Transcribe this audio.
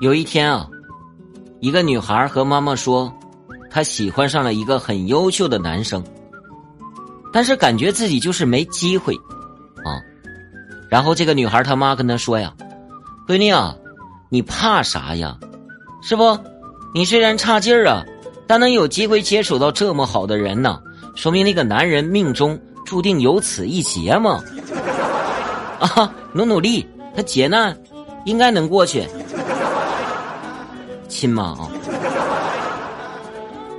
有一天啊，一个女孩和妈妈说，她喜欢上了一个很优秀的男生，但是感觉自己就是没机会啊。然后这个女孩她妈跟她说呀：“闺女啊，你怕啥呀？是不？你虽然差劲儿啊，但能有机会接触到这么好的人呢，说明那个男人命中注定有此一劫嘛。啊，努努力，他劫难应该能过去。”亲妈啊。